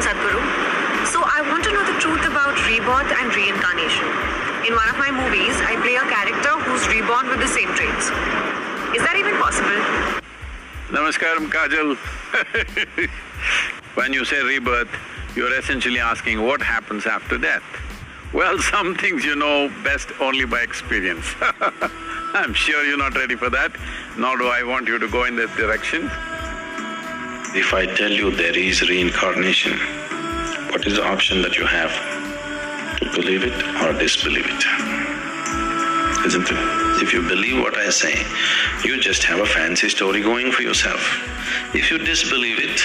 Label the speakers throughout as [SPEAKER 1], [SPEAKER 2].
[SPEAKER 1] Sadhguru. So, I want to know the truth about rebirth and reincarnation. In one of my movies, I play a character who's reborn with the same traits. Is that even possible?
[SPEAKER 2] Namaskaram, Kajal. when you say rebirth, you're essentially asking what happens after death. Well, some things you know best only by experience. I'm sure you're not ready for that, nor do I want you to go in that direction.
[SPEAKER 3] If I tell you there is reincarnation, what is the option that you have? To believe it or disbelieve it? Isn't it? If you believe what I say, you just have a fancy story going for yourself. If you disbelieve it,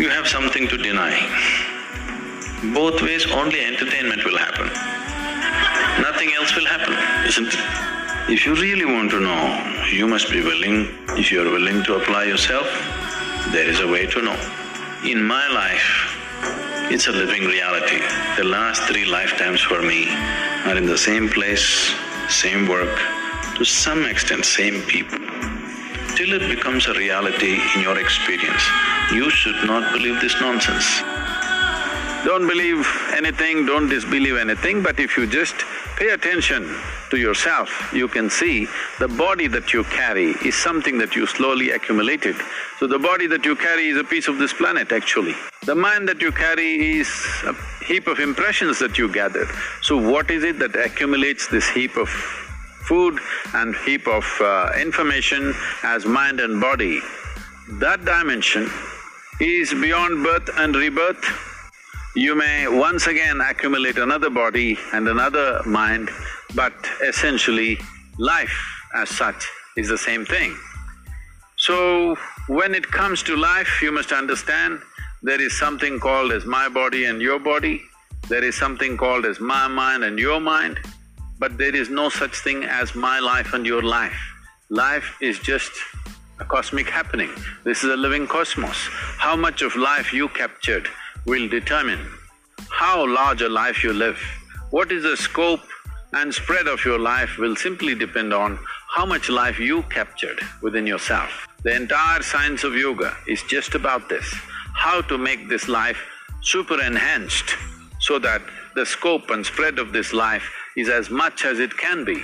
[SPEAKER 3] you have something to deny. Both ways only entertainment will happen. Nothing else will happen, isn't it? If you really want to know, you must be willing, if you are willing to apply yourself, there is a way to know. In my life, it's a living reality. The last three lifetimes for me are in the same place, same work, to some extent same people. Till it becomes a reality in your experience, you should not believe this nonsense.
[SPEAKER 2] Don't believe anything, don't disbelieve anything, but if you just pay attention to yourself, you can see the body that you carry is something that you slowly accumulated. So the body that you carry is a piece of this planet actually. The mind that you carry is a heap of impressions that you gathered. So what is it that accumulates this heap of food and heap of uh, information as mind and body? That dimension is beyond birth and rebirth, you may once again accumulate another body and another mind, but essentially life as such is the same thing. So, when it comes to life, you must understand there is something called as my body and your body, there is something called as my mind and your mind, but there is no such thing as my life and your life. Life is just a cosmic happening. This is a living cosmos. How much of life you captured will determine how large a life you live. What is the scope and spread of your life will simply depend on how much life you captured within yourself. The entire science of yoga is just about this, how to make this life super enhanced so that the scope and spread of this life is as much as it can be.